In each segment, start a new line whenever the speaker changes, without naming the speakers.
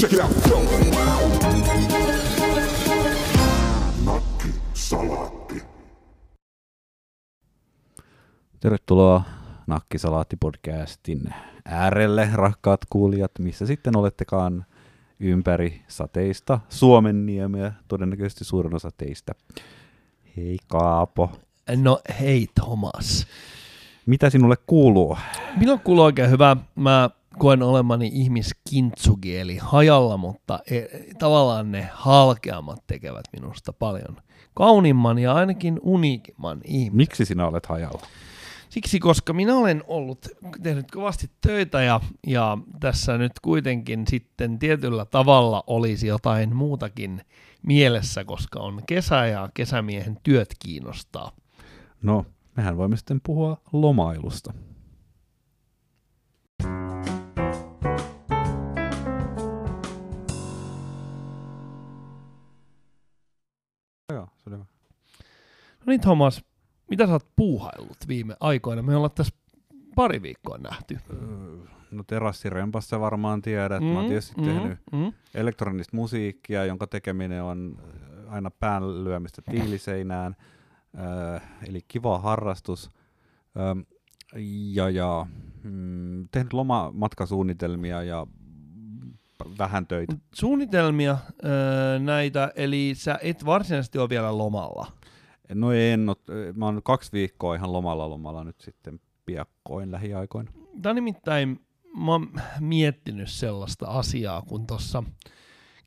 Check it out. Nakki Salaatti.
Tervetuloa Nakkisalaatti-podcastin äärelle, rakkaat kuulijat, missä sitten olettekaan ympäri sateista Suomen niemeä, todennäköisesti suurin osa teistä. Hei Kaapo,
No hei Thomas.
mitä sinulle kuuluu?
Minulla kuuluu oikein hyvä. Mä koen olemani ihmiskintsugi, eli hajalla, mutta e, tavallaan ne halkeamat tekevät minusta paljon kaunimman ja ainakin uniikimman ihmisen.
Miksi sinä olet hajalla?
Siksi, koska minä olen ollut tehnyt kovasti töitä ja, ja tässä nyt kuitenkin sitten tietyllä tavalla olisi jotain muutakin mielessä, koska on kesä ja kesämiehen työt kiinnostaa.
No, mehän voimme sitten puhua lomailusta.
No niin Thomas, mitä sä oot puuhaillut viime aikoina? Me ollaan tässä pari viikkoa nähty.
No terassirempassa varmaan tiedät. Mä oon tietysti tehnyt
mm.
elektronista musiikkia, jonka tekeminen on äh, aina pään lyömistä tiiliseinään. Äh, eli kiva harrastus. Ähm, ja, ja mm, tehnyt lomamatkasuunnitelmia ja vähän töitä.
Suunnitelmia öö, näitä, eli sä et varsinaisesti ole vielä lomalla.
No en oo, mä oon kaksi viikkoa ihan lomalla lomalla nyt sitten piakkoin lähiaikoina.
Tämä nimittäin, mä oon miettinyt sellaista asiaa, kun tuossa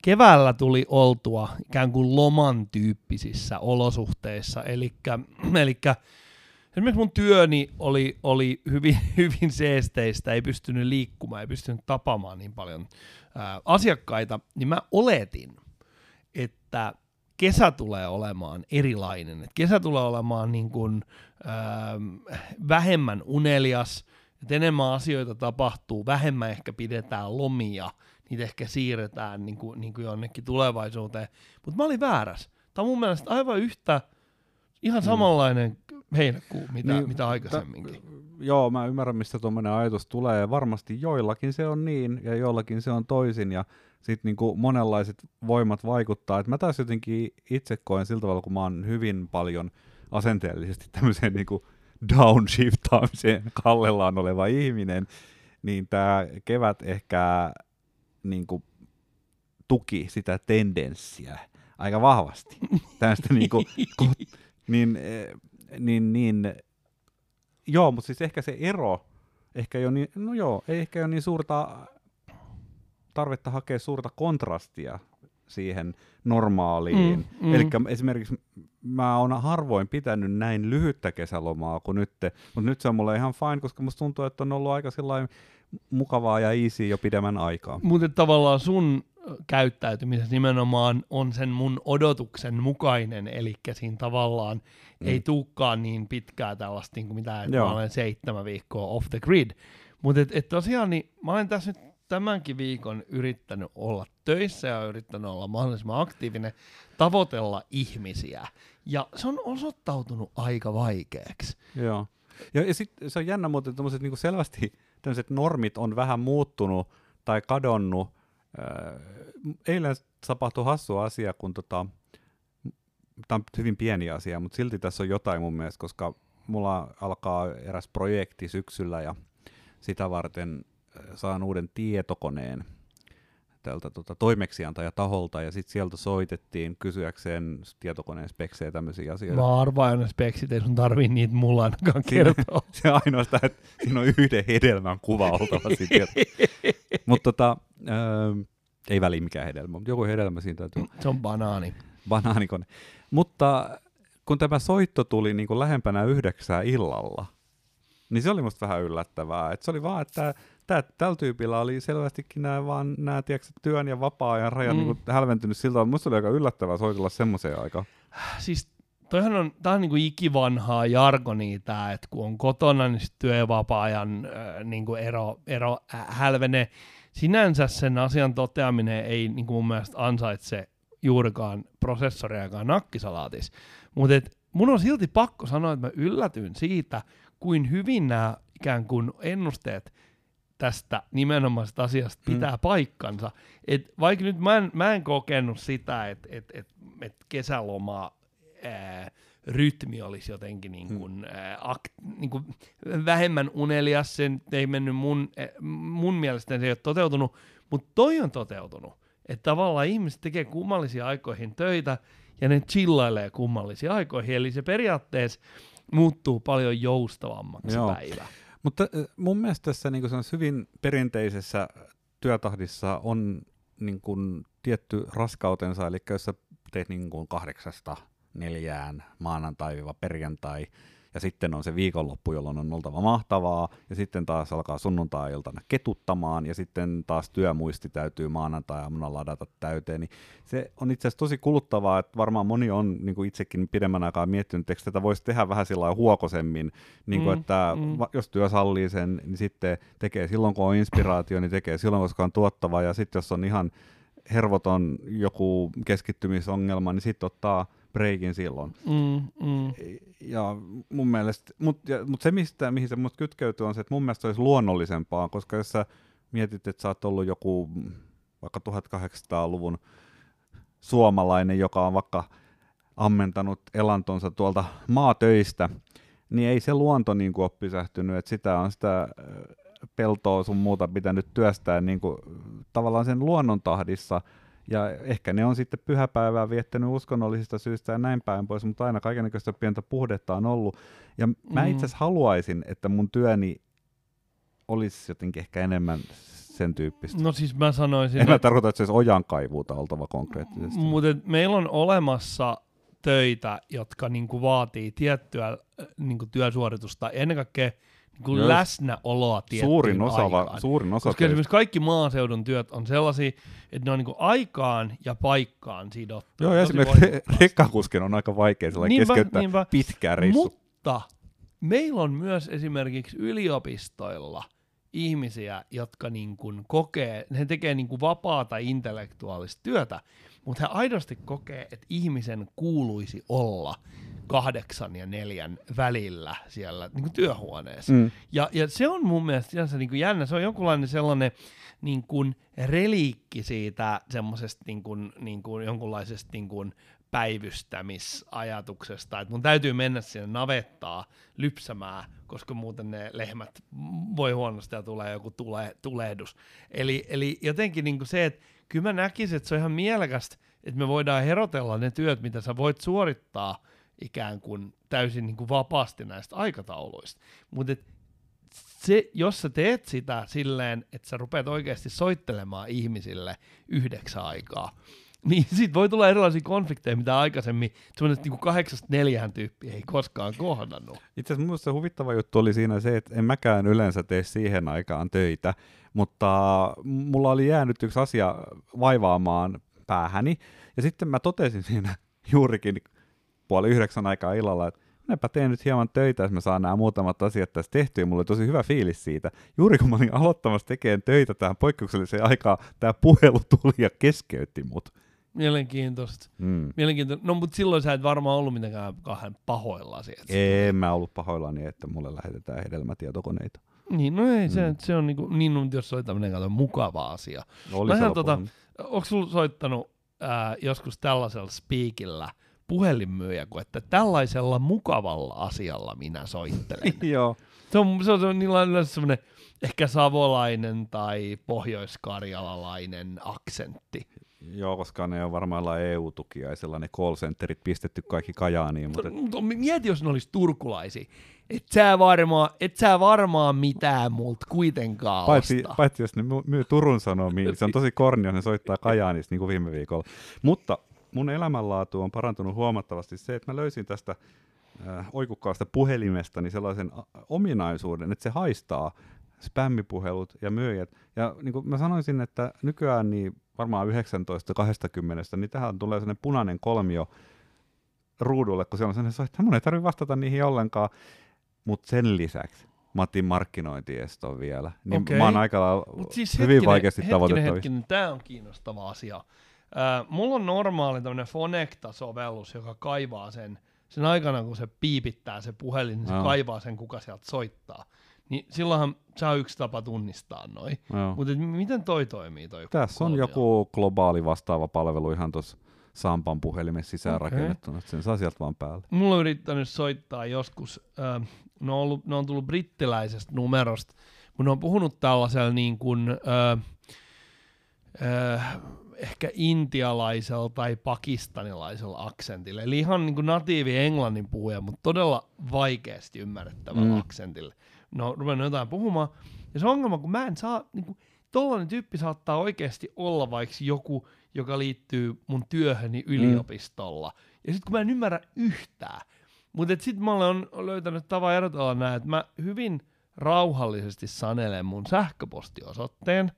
keväällä tuli oltua ikään kuin loman tyyppisissä olosuhteissa, eli esimerkiksi mun työni oli, oli hyvin, hyvin seesteistä, ei pystynyt liikkumaan, ei pystynyt tapaamaan niin paljon ää, asiakkaita, niin mä oletin, että kesä tulee olemaan erilainen. Et kesä tulee olemaan niin kuin, ää, vähemmän unelias, että enemmän asioita tapahtuu, vähemmän ehkä pidetään lomia, niitä ehkä siirretään niin kuin, niin kuin jonnekin tulevaisuuteen. Mutta mä olin väärässä. Tämä on mun mielestä aivan yhtä, ihan samanlainen heinäkuu, mitä, niin, mitä aikaisemminkin.
Joo, mä ymmärrän, mistä tuommoinen ajatus tulee. Varmasti joillakin se on niin ja joillakin se on toisin ja sitten niinku monenlaiset voimat vaikuttaa. Et mä taas jotenkin itse koen sillä tavalla, kun mä oon hyvin paljon asenteellisesti tämmöiseen niinku downshiftaamiseen kallellaan oleva ihminen, niin tämä kevät ehkä niinku tuki sitä tendenssiä aika vahvasti. Tästä niinku, ko- niin, eh, niin, niin, joo, mutta siis ehkä se ero, ehkä ole niin, no joo, ei ehkä ole niin suurta tarvetta hakea suurta kontrastia siihen normaaliin.
Mm, mm.
Eli esimerkiksi mä oon harvoin pitänyt näin lyhyttä kesälomaa kuin nyt, mutta nyt se on mulle ihan fine, koska musta tuntuu, että on ollut aika mukavaa ja easy jo pidemmän aikaa.
Mutta tavallaan sun käyttäytymisessä nimenomaan on sen mun odotuksen mukainen, eli siinä tavallaan mm. ei tuukkaan niin pitkää tällaista, niin kuin mitä että
Joo.
mä olen seitsemän viikkoa off the grid. Mutta et, et tosiaan, niin mä olen tässä nyt tämänkin viikon yrittänyt olla töissä ja yrittänyt olla mahdollisimman aktiivinen, tavoitella ihmisiä. Ja se on osoittautunut aika vaikeaksi.
Joo. Ja, ja sitten se on jännä muuten, että niinku selvästi tämmöiset normit on vähän muuttunut tai kadonnut. Öö, eilen tapahtui hassu asia, kun tota, tämä on hyvin pieni asia, mutta silti tässä on jotain mun mielestä, koska mulla alkaa eräs projekti syksyllä ja sitä varten saan uuden tietokoneen tältä tota, toimeksiantajataholta ja sitten sieltä soitettiin kysyäkseen tietokoneen speksejä tämmöisiä asioita.
Mä arvaan ne speksit, ei sun tarvii niitä mulla ainakaan kertoa.
se ainoastaan, että siinä on yhden hedelmän kuva oltava siinä. mutta tota, öö, ei väliä mikään hedelmä, mutta joku hedelmä siinä täytyy
Se on banaani.
banaanikone. Mutta kun tämä soitto tuli niin kuin lähempänä yhdeksää illalla, niin se oli musta vähän yllättävää. Et se oli vaan, että tällä tyypillä oli selvästikin nämä, vaan nämä tiedätkö, työn ja vapaa-ajan rajat
Mm.
niin hälventynyt siltä, että musta oli aika yllättävää soitella semmoiseen aikaan.
Siis toihan on, tää on niinku ikivanhaa jargonia tää, että kun on kotona, niin sit työ- ja vapaa-ajan äh, niinku ero, ero äh, hälvenee. Sinänsä sen asian toteaminen ei niinku mun mielestä ansaitse juurikaan prosessoriakaan nakkisalaatis. Mutta mun on silti pakko sanoa, että mä yllätyin siitä, kuin hyvin nämä ikään kuin ennusteet tästä nimenomaisesta asiasta
Mm.
pitää mm. paikkansa. Et vaikka nyt mä en, mä en kokenut sitä, että et, et, et kesäloma ää, rytmi olisi jotenkin niin kuin, ää, ak, niin kuin vähemmän unelias, sen ei mennyt mun, mun mielestä se ei ole toteutunut, mutta toi on toteutunut. Että tavallaan ihmiset tekee kummallisia aikoihin töitä ja ne chillailee kummallisiin aikoihin, eli se periaatteessa muuttuu paljon joustavammaksi
Joo.
päivä.
Mutta mun mielestä tässä niin hyvin perinteisessä työtahdissa on niin kuin, tietty raskautensa, eli jos sä teet niin kuin kahdeksasta neljään maanantai-perjantai, ja sitten on se viikonloppu, jolloin on oltava mahtavaa, ja sitten taas alkaa sunnuntai-iltana ketuttamaan, ja sitten taas työmuisti täytyy maanantai-aamuna ladata täyteen, niin se on itse asiassa tosi kuluttavaa, että varmaan moni on niin kuin itsekin pidemmän aikaa miettinyt, että tätä voisi tehdä vähän sillä huokosemmin, niin kuin,
Mm,
että
mm.
va- jos työ sallii sen, niin sitten tekee silloin, kun on inspiraatio, niin tekee silloin, koska on tuottava, ja sitten jos on ihan hervoton joku keskittymisongelma, niin sitten ottaa breikin silloin.
Mm, mm.
Ja mun mielestä, mutta mut se, mistä, mihin se mut kytkeytyy, on se, että mun mielestä olisi luonnollisempaa, koska jos sä mietit, että sä oot ollut joku vaikka 1800-luvun suomalainen, joka on vaikka ammentanut elantonsa tuolta maatöistä, niin ei se luonto niin kuin ole pysähtynyt, että sitä on sitä peltoa sun muuta pitänyt työstää niin kuin, tavallaan sen luonnon tahdissa, ja ehkä ne on sitten pyhäpäivää viettänyt uskonnollisista syistä ja näin päin pois, mutta aina kaikenlaista pientä puhdetta on ollut. Ja mä
Mm.
itse asiassa haluaisin, että mun työni olisi jotenkin ehkä enemmän sen tyyppistä.
No siis mä sanoisin,
En mä tarkoita, että se olisi ojankaivuuta oltava konkreettisesti.
mutta meillä on olemassa töitä, jotka niinku vaatii tiettyä niinku työsuoritusta, ennen kaikkea niinku
Joo.
läsnäoloa tiettyyn
suurin osa, va,
aikaan.
suurin osa
Koska esimerkiksi kaikki maaseudun työt on sellaisia, että ne on niinku aikaan ja paikkaan sidottu.
Joo, esimerkiksi rekkakuskin on aika vaikea sillä
Niinpä,
keskeyttää
niinpä.
pitkää reissu.
Mutta meillä on myös esimerkiksi yliopistoilla ihmisiä, jotka niin kuin kokee, he tekee niin kuin vapaata intellektuaalista työtä, mutta he aidosti kokee, että ihmisen kuuluisi olla kahdeksan ja neljän välillä siellä niin kuin työhuoneessa.
Mm.
Ja, ja se on mun mielestä niin kuin jännä, se on jonkunlainen sellainen niin kuin reliikki siitä semmoisesta niin kuin, niin kuin jonkunlaisesta niin kuin päivystämisajatuksesta, että mun täytyy mennä sinne navettaa lypsämään, koska muuten ne lehmät voi huonosti ja tulee joku tule, tulehdus. Eli, eli jotenkin niin kuin se, että kyllä mä näkisin, että se on ihan mielekästä, että me voidaan herotella ne työt, mitä sä voit suorittaa ikään kuin täysin niin kuin vapaasti näistä aikatauluista. Mutta se, jos sä teet sitä silleen, että sä rupeat oikeasti soittelemaan ihmisille yhdeksän aikaa, niin sit voi tulla erilaisia konflikteja, mitä aikaisemmin semmoinen niin kahdeksasta neljään tyyppiä ei koskaan kohdannut.
Itse asiassa minusta huvittava juttu oli siinä se, että en mäkään yleensä tee siihen aikaan töitä, mutta mulla oli jäänyt yksi asia vaivaamaan päähäni, ja sitten mä totesin siinä juurikin puoli yhdeksän aikaa illalla, että minäpä teen nyt hieman töitä, jos mä saan nämä muutamat asiat tässä tehtyä, ja mulla oli tosi hyvä fiilis siitä. Juuri kun mä olin aloittamassa tekemään töitä tähän poikkeukselliseen aikaan, tämä puhelu tuli ja keskeytti mut.
Mielenkiintoista.
Mm.
Mielenkiintoista. No, mutta silloin sä et varmaan ollut mitenkään kahden pahoillasi. että se
En mä ollut pahoillani, että mulle lähetetään hedelmätietokoneita.
Niin, no ei, se,
Mm.
se on niinku, niin, no, jos se oli tämmöinen kato, mukava asia.
Oli se
ihan tota, onko sulla soittanut ää, joskus tällaisella speakillä puhelinmyyjä, kuin että tällaisella mukavalla asialla minä soittelen?
Joo.
se on, se on, se on niillä on semmoinen ehkä savolainen tai pohjoiskarjalalainen aksentti.
Joo, koska ne on varmaan EU-tukia ja sellainen call centerit pistetty kaikki Kajaaniin, mutta
Mutta mieti, jos ne olisi turkulaisia. Et sä varmaan, et sä varmaan mitään multa kuitenkaan
paitsi,
osta.
paitsi jos ne myy- Turun Sanomiin, se on tosi korni, jos ne soittaa Kajaanista niin kuin viime viikolla. Mutta mun elämänlaatu on parantunut huomattavasti se, että mä löysin tästä äh, oikukkaasta puhelimesta niin sellaisen a- ominaisuuden, että se haistaa spämmipuhelut ja myyjät. Ja niin kuin mä sanoisin, että nykyään niin varmaan 19-20, niin tähän tulee sellainen punainen kolmio ruudulle, kun siellä on sellainen, että mun ei tarvitse vastata niihin ollenkaan. Mutta sen lisäksi mä otin markkinointieston vielä. Niin
Okei.
mä oon aika
siis
hyvin
hetkinen,
vaikeasti
hetkinen,
tavoitettavissa.
hetkinen, tämä on kiinnostava asia. Äh, mulla on normaali tämmönen Fonecta-sovellus, joka kaivaa sen, sen aikana, kun se piipittää se puhelin, niin se
Joo.
kaivaa sen, kuka sieltä soittaa. niin silloinhan se on yksi tapa tunnistaa noin.
Joo.
Mutta miten toi toimii toi
Tässä on joku globaali vastaava palvelu ihan tuossa Sampan puhelimessa sisään okay. rakennettuna, että sen saa sieltä vaan päälle.
Mulla on yrittänyt soittaa joskus, äh, ne, on ollut, ne on tullut brittiläisestä numerosta, mutta ne on puhunut tällaisella niin kuin, äh, äh, ehkä intialaisella tai pakistanilaisella aksentilla. Eli ihan niin kuin natiivi englannin puhuja, mutta todella vaikeasti ymmärrettävällä
Mm.
mm. aksentilla. No, ruvennut jotain puhumaan. Ja se ongelma, kun mä en saa, niin kuin, tollainen tyyppi saattaa oikeasti olla vaikka joku, joka liittyy mun työhöni yliopistolla. Ja sitten kun mä en ymmärrä yhtään. Mutta sitten mä olen löytänyt tavan erotella näin, että mä hyvin rauhallisesti sanelen mun sähköpostiosoitteen.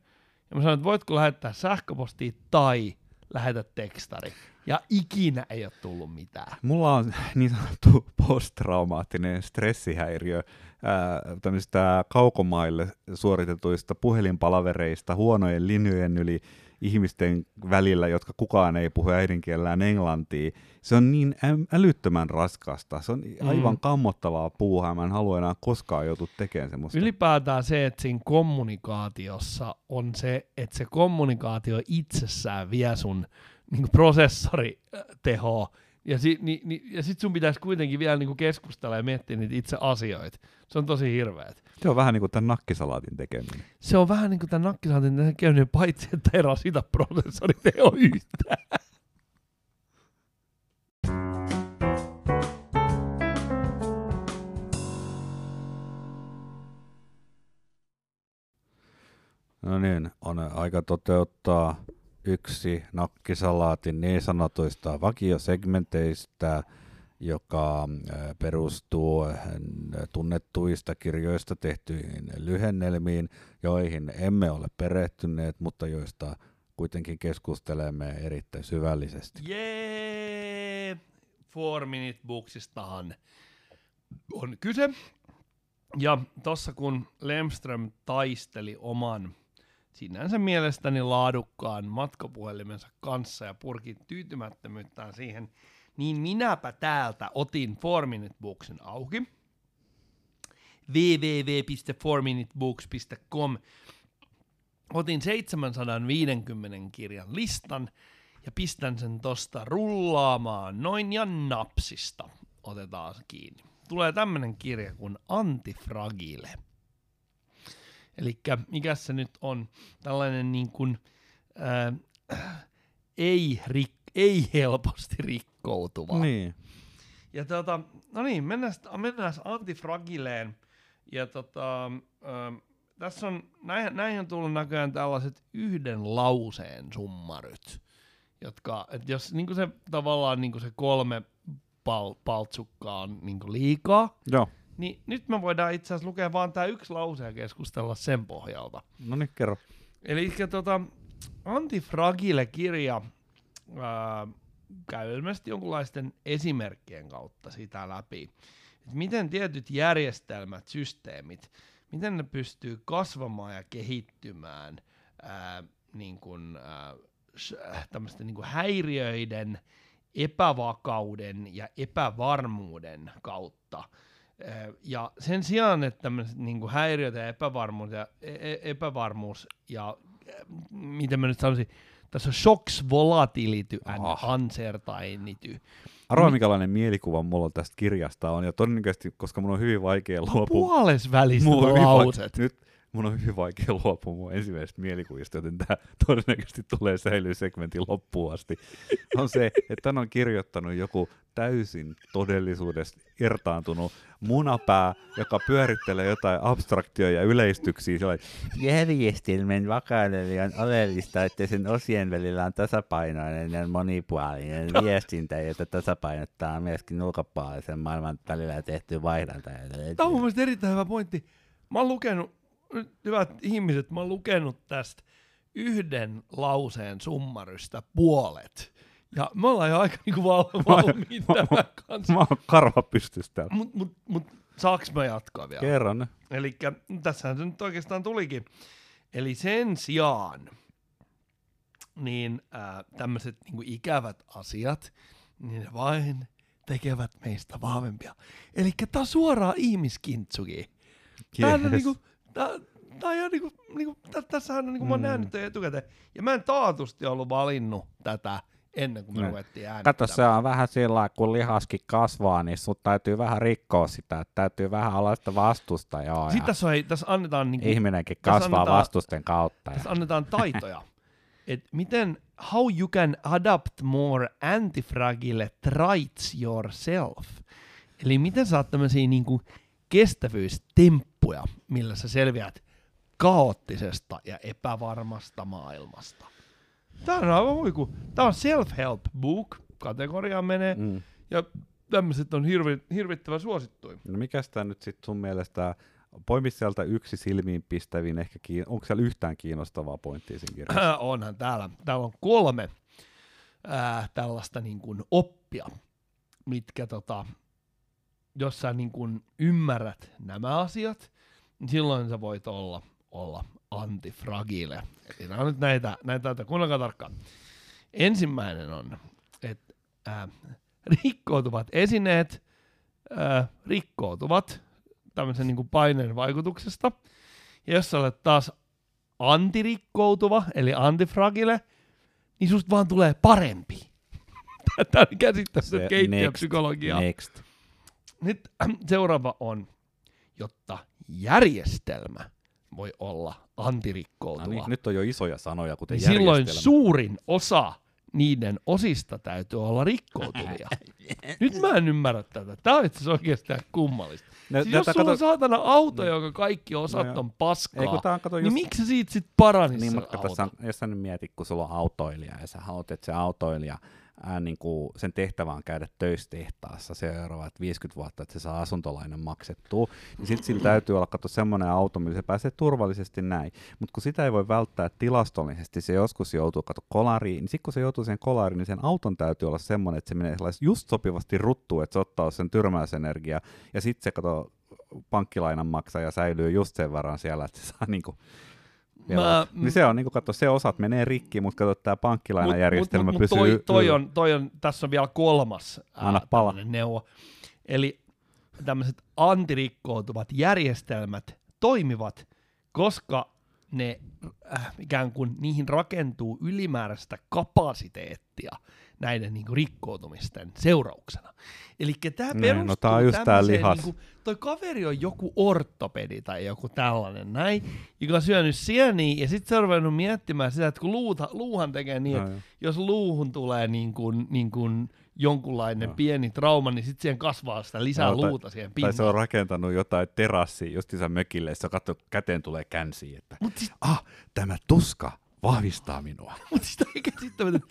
Ja mä sanon, että voitko lähettää sähköpostia tai lähetä tekstari. Ja ikinä ei ole tullut mitään.
Mulla on niin sanottu posttraumaattinen stressihäiriö ää, tämmöisistä kaukomaille suoritetuista puhelinpalavereista huonojen linjojen yli ihmisten välillä, jotka kukaan ei puhu äidinkielellään englantia. Se on niin älyttömän raskasta. Se on aivan
Mm.
kammottavaa puuhaa. Mä en halua enää koskaan joutua tekemään semmoista.
Ylipäätään se, että siinä kommunikaatiossa on se, että se kommunikaatio itsessään vie sun niin prosessoritehoa. Ja, si, ni, ni, ja sit sun pitäisi kuitenkin vielä niin keskustella ja miettiä niitä itse asioita. Se on tosi hirveet.
Se on vähän niin kuin tämän nakkisalaatin tekeminen.
Se on vähän niin kuin tämän nakkisaatin tekeminen, paitsi että ei rasita prosessoritehoa yhtään.
No niin, on aika toteuttaa yksi nakkisalaatin niin sanotuista vakiosegmenteistä, joka perustuu tunnettuista kirjoista tehtyihin lyhennelmiin, joihin emme ole perehtyneet, mutta joista kuitenkin keskustelemme erittäin syvällisesti.
Jee! Four Minute Booksistahan on kyse. Ja tossa kun Lemström taisteli oman sinänsä mielestäni laadukkaan matkapuhelimensa kanssa ja purki tyytymättömyyttään siihen, niin minäpä täältä otin 4 Booksin auki. www.4minutebooks.com Otin 750 kirjan listan ja pistän sen tosta rullaamaan noin ja napsista. Otetaan kiinni. Tulee tämmönen kirja kuin Antifragile. Eli mikä se nyt on? Tällainen niin kuin, ää, ei, rik, ei helposti rikkoutuva.
Niin.
Ja tota, no niin, mennään, mennään antifragileen. Ja tota, ö, tässä on, näihin, näihin on tullut näköjään tällaiset yhden lauseen summaryt, jotka, että jos niin se tavallaan niin se kolme pal, paltsukkaa on niin liikaa,
Joo,
niin nyt me voidaan itse asiassa lukea vaan tämä yksi lause ja keskustella sen pohjalta.
no niin, kerro.
Eli tota, Antifragile-kirja ää, käy ilmeisesti jonkunlaisten esimerkkien kautta sitä läpi. Et miten tietyt järjestelmät, systeemit, miten ne pystyy kasvamaan ja kehittymään ää, niin kun, ää, tämmöisten niin kun häiriöiden, epävakauden ja epävarmuuden kautta. Ää, Ja sen sijaan, että tämmöiset niin häiriöt ja epävarmuus ja, e- e- epävarmuus ja miten mä nyt sanoisin, tässä on shocks volatility and
Ah.
uncertainty.
Arvaa,
Mi-
minkälainen mielikuva mulla tästä kirjasta on, ja todennäköisesti, koska mun on hyvin vaikea luopua
Puoles välistä
Mulla on hyvin
lauset.
nyt mun on hyvin vaikea luopua mun ensimmäisestä mielikuvista, joten tämä todennäköisesti tulee säilyä segmentin loppuun asti. On se, että tän on kirjoittanut joku täysin todellisuudesta irtaantunut munapää, joka pyörittelee jotain abstraktioja ja yleistyksiä. Järjestelmän vakaudelle on oleellista, että sen osien välillä on tasapainoinen ja monipuolinen viestintä, jota tasapainottaa myöskin ulkopuolisen maailman välillä tehty vaihdanta.
Tämä on mun mielestä erittäin hyvä pointti. Mä oon lukenut, hyvät ihmiset, mä oon lukenut tästä yhden lauseen summarystä puolet. Ja me ollaan jo aika niinku val- valmiit
mä-
tämän kanssa.
Mä oon karva pystystä.
Mut, mut, mut saaks mä jatkaa vielä?
Kerran.
Eli tässähän se nyt oikeastaan tulikin. Eli sen sijaan niin äh, tämmöiset niinku ikävät asiat, niin ne vain tekevät meistä vahvempia. Eli tää on suoraan ihmiskintsuki. Tämähän on
Yes.
niinku, tää, tää on ihan niinku, niinku, tä, tässähän on niinku, mä oon
Mm.
nähnyt tämän etukäteen. Ja mä en taatusti ollut valinnut tätä ennen kuin me
Ne.
ruvettiin äänittämään.
Kato, se on vähän sillä lailla, kun lihaskin kasvaa, niin sut täytyy vähän rikkoa sitä, että täytyy vähän olla sitä vastusta, joo.
Sitten
ja
tässä, on, hei, tässä annetaan niinku,
ihminenkin
tässä
kasvaa
annetaan-
vastusten kautta. Ja,
tässä annetaan taitoja. Et miten, how you can adapt more antifragile traits yourself. Eli miten saat tämmöisiä niinku kestävyystemppuja, millä sä selviät kaoottisesta ja epävarmasta maailmasta. Tämä on aivan huiku. Tämä on self-help book, kategoriaan menee,
mm.
ja tämmöiset on hirvi, hirvittävän suosittuja.
No mikä sitä nyt sitten sun mielestä, poimi sieltä yksi silmiin pistävin, ehkä kiin... onko siellä yhtään kiinnostavaa pointtia siinä kirjassa?
onhan täällä. Täällä on kolme ää, tällaista niin kuin oppia, mitkä tota, jos sä niin kuin ymmärrät nämä asiat, niin silloin sä voit olla, olla antifragile. Eli nämä on nyt näitä, näitä, näitä kuunnelkaa tarkkaan. Ensimmäinen on, että ää, rikkoutuvat esineet ää, rikkoutuvat tämmöisen niin paineen vaikutuksesta. Ja jos sä olet taas antirikkoutuva, eli antifragile, niin susta vaan tulee parempi. Tämä on käsittämätöntä
Se
keittiöpsykologiaa.
Next.
Nyt seuraava on, jotta järjestelmä voi olla antirikkoutuva.
No niin, nyt on jo isoja sanoja, kuten
niin silloin suurin osa niiden osista täytyy olla rikkoutuvia. Nyt mä en ymmärrä tätä. Tämä on itse asiassa oikeastaan kummallista.
Ne,
Siis jos sulla on
kato-
saatana auto, joka kaikki osat
No
on paskaa,
Ei on, kato,
niin
just-
miksi siitä sit paranisi
Niin, mutta jos sä nyt mietit, kun sulla on autoilija ja sä haluat, että se autoilija, ää, niin kuin sen tehtävä on käydä töissä tehtaassa seuraavat 50 vuotta, että se saa asuntolainen maksettua, niin sitten sillä täytyy olla kato semmoinen auto, millä se pääsee turvallisesti näin. Mutta kun sitä ei voi välttää tilastollisesti, se joskus joutuu kato kolariin, niin sitten kun se joutuu siihen kolariin, niin sen auton täytyy olla semmoinen, että se menee just sopivasti ruttuun, että se ottaa sen tyrmäysenergiaa, ja sitten se kato pankkilainan maksaja säilyy just sen verran siellä, että se saa niinku
Mä-
Mä, niin se on, niin katso, se osat menee rikki, mutta katso, tämä pankkilainajärjestelmä
mut, mut,
pysyy...
Mut toi, toi,
yllä.
on, toi on, tässä on vielä kolmas
Anna pala.
tämmönen neuvo. Eli tämmöiset antirikkoutuvat järjestelmät toimivat, koska ne äh, ikään kuin niihin rakentuu ylimääräistä kapasiteettia näiden niin kuin, rikkoutumisten seurauksena. Eli tämä
Niin,
perustuu
no tää on just tää lihas.
Niin kuin, toi kaveri on joku ortopedi tai joku tällainen näin, joka on syönyt sieniä ja sitten se on ruvennut miettimään sitä, että kun luuta, luuhan tekee niin,
No
että jos luuhun tulee niin kuin, niin kuin jonkunlainen
Joo.
pieni trauma, niin sitten siihen kasvaa sitä lisää
Joo, tai-
luuta siihen
Tai se on
pinnalle.
rakentanut jotain terassia justiinsa mökille, ja se katso, käteen tulee känsiä, että
Mutta siis,
ah, tämä tuska vahvistaa minua.
mut sitä ei käsittämätöntä,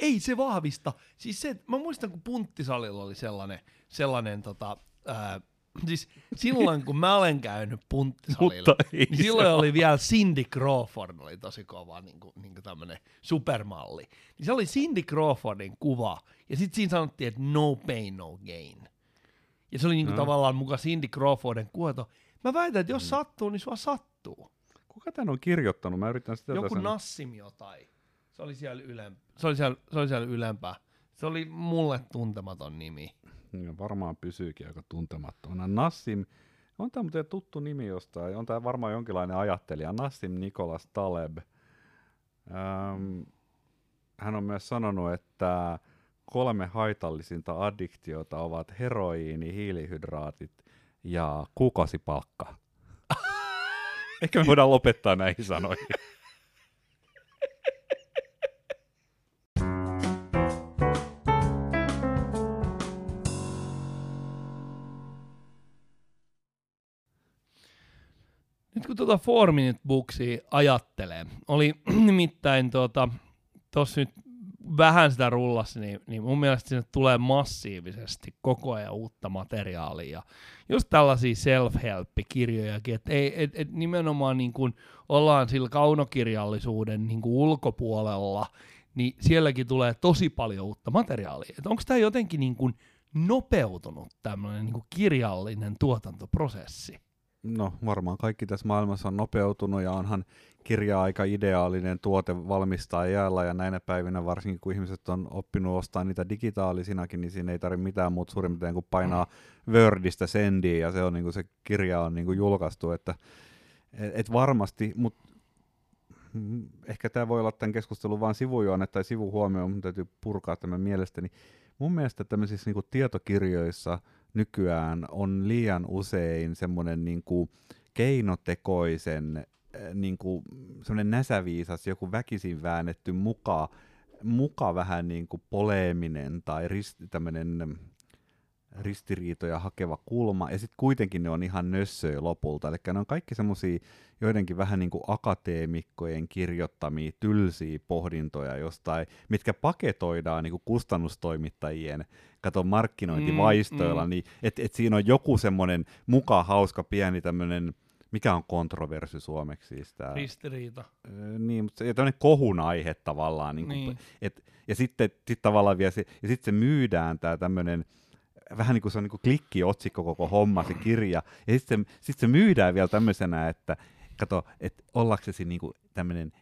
ei se vahvista. Siis se, mä muistan, kun punttisalilla oli sellainen, sellainen tota, ää, siis silloin kun mä olen käynyt punttisalilla, niin silloin
ole.
oli vielä Cindy Crawford, oli tosi kova niin kuin, niin kuin tämmönen supermalli. Niin se oli Cindy Crawfordin kuva, ja sitten siinä sanottiin, että no pain, no gain. Ja se oli niin kuin
No.
tavallaan mukaan Cindy Crawfordin kuoto. Mä väitän, että jos
Mm.
sattuu, niin sua sattuu.
Kuka tän on kirjoittanut? Mä yritän sitä
Joku
tässä...
Nassim jotain. Se oli siellä ylempää. Se oli siellä, se oli siellä ylempää. Se oli mulle tuntematon nimi.
Niin, varmaan pysyykin aika tuntemattomana. Nassim, on tämä muuten tuttu nimi jostain, on tämä varmaan jonkinlainen ajattelija, Nassim Nikolas Taleb. Ähm, hän on myös sanonut, että kolme haitallisinta addiktiota ovat heroiini, hiilihydraatit ja kuukausipalkka. Ehkä me voidaan lopettaa näihin sanoihin.
Kun tuota Four Minute ajattelee, oli nimittäin tuota, tossa nyt vähän sitä rullassa, niin, niin mun mielestä sinne tulee massiivisesti koko ajan uutta materiaalia. Just tällaisia self-help-kirjojakin, että et, et nimenomaan niin kuin ollaan sillä kaunokirjallisuuden niin kuin ulkopuolella, niin sielläkin tulee tosi paljon uutta materiaalia. Onko tämä jotenkin niin kuin nopeutunut tämmöinen niin kirjallinen tuotantoprosessi?
No varmaan kaikki tässä maailmassa on nopeutunut ja onhan kirja aika ideaalinen tuote valmistaa jäällä ja näinä päivinä varsinkin kun ihmiset on oppinut ostaa niitä digitaalisinakin, niin siinä ei tarvitse mitään muuta suurin piirtein kuin painaa mm. Wordista sendiä ja se, on, niin kuin se kirja on niin kuin julkaistu, että et, et varmasti, mutta ehkä tämä voi olla tämän keskustelun vain sivujuone tai sivuhuomio, mutta täytyy purkaa tämän mielestäni. Mun mielestä tämmöisissä niin kuin tietokirjoissa nykyään on liian usein semmoinen niin kuin keinotekoisen niin kuin semmoinen näsäviisas, joku väkisin väännetty muka, muka vähän niin kuin poleeminen tai rist, tämmöinen ristiriitoja hakeva kulma, ja sitten kuitenkin ne on ihan nössöjä lopulta. Eli ne on kaikki semmoisia joidenkin vähän niin kuin akateemikkojen kirjoittamia tylsiä pohdintoja jostain, mitkä paketoidaan niin kuin kustannustoimittajien kato markkinointivaistoilla, mm, mm. niin että et siinä on joku semmoinen muka hauska pieni tämmöinen mikä on kontroversi suomeksi siis tää?
Ristiriita.
niin, mutta se on kohun aihe tavallaan. Niin niin. et, ja sitten sit tavallaan vielä se, ja sitten se myydään tämä tämmöinen, vähän niin kuin se on niin kuin klikkiotsikko koko homma, se kirja, ja sitten se, sit se myydään vielä tämmöisenä, että kato, että ollaksesi niin kuin tämmöinen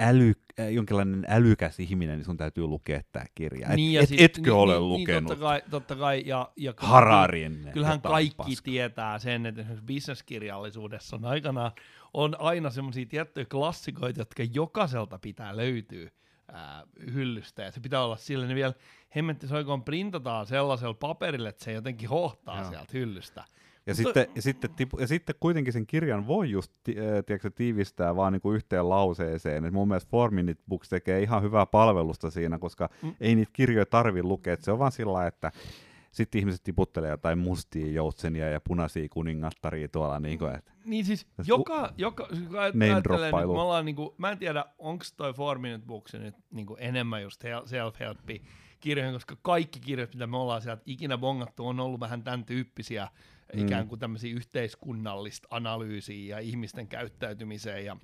äly, äh, jonkinlainen älykäs ihminen, niin sun täytyy lukea tämä kirja. Niin, et, et, sit, etkö niin, ole niin, lukenut? Niin,
totta kai, totta kai ja, ja
Hararin.
Kyllähän kaikki paska. tietää sen, että esimerkiksi bisneskirjallisuudessa on aikana on aina semmoisia tiettyjä klassikoita, jotka jokaiselta pitää löytyä ää, hyllystä, ja se pitää olla sillä, ne vielä hemmetti soikoon printataan sellaisella paperille, että se jotenkin hohtaa Joo. sieltä hyllystä.
Ja, Mutta... sitten, ja, sitten, tipu, ja sitten kuitenkin sen kirjan voi just tiedätkö, tiivistää vaan niin kuin yhteen lauseeseen. Et mun mielestä Four Minute Books tekee ihan hyvää palvelusta siinä, koska mm. ei niitä kirjoja tarvi lukea. Et se on vaan sillä että sitten ihmiset tiputtelee jotain mustia joutsenia ja punaisia kuningattaria tuolla. Niin, kuin, että
niin siis joka, joka siis ajattelee, niin, me ollaan, niin kuin, mä en tiedä, onko toi Four Minute Books nyt niin kuin enemmän just self-helppi kirjoihin, koska kaikki kirjat, mitä me ollaan sieltä ikinä bongattu, on ollut vähän tämän tyyppisiä mm. ikään kuin tämmöisiä yhteiskunnallista analyysiä ja ihmisten käyttäytymiseen ja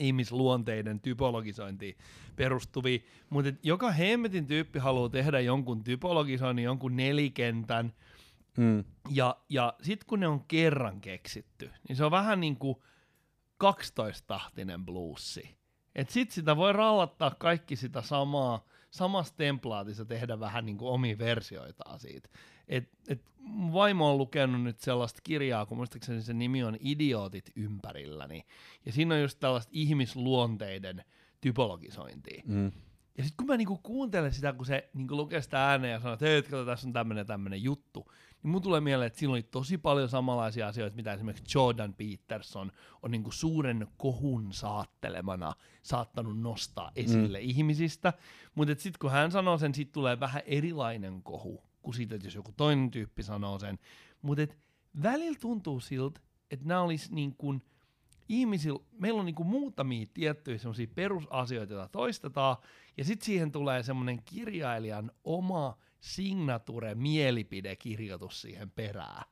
ihmisluonteiden typologisointiin perustuvia, mutta joka hemmetin tyyppi haluaa tehdä jonkun typologisoinnin, jonkun nelikentän, mm. ja, ja sitten kun ne on kerran keksitty, niin se on vähän niin kuin 12-tahtinen bluesi. Et sit sitä voi rallattaa kaikki sitä samaa, samassa templaatissa tehdä vähän niin kuin omia versioitaan siitä. Et, et vaimo on lukenut nyt sellaista kirjaa, kun muistaakseni se nimi on Idiootit ympärilläni. Ja siinä on just tällaista ihmisluonteiden typologisointia. Mm. Ja sitten kun mä niinku kuuntelen sitä, kun se niinku lukee sitä ääneen ja sanoo, että hei, tässä on tämmöinen tämmöinen juttu, niin mun tulee mieleen, että siinä oli tosi paljon samanlaisia asioita, mitä esimerkiksi Jordan Peterson on niinku suuren kohun saattelemana saattanut nostaa esille mm. ihmisistä. Mutta sitten kun hän sanoo sen, siitä tulee vähän erilainen kohu kuin siitä, että jos joku toinen tyyppi sanoo sen. Mutta välillä tuntuu siltä, että nämä olisi niin kuin ihmisillä, meillä on niin kuin muutamia tiettyjä semmoisia perusasioita, joita toistetaan, ja sitten siihen tulee semmoinen kirjailijan oma signature mielipidekirjoitus siihen perään.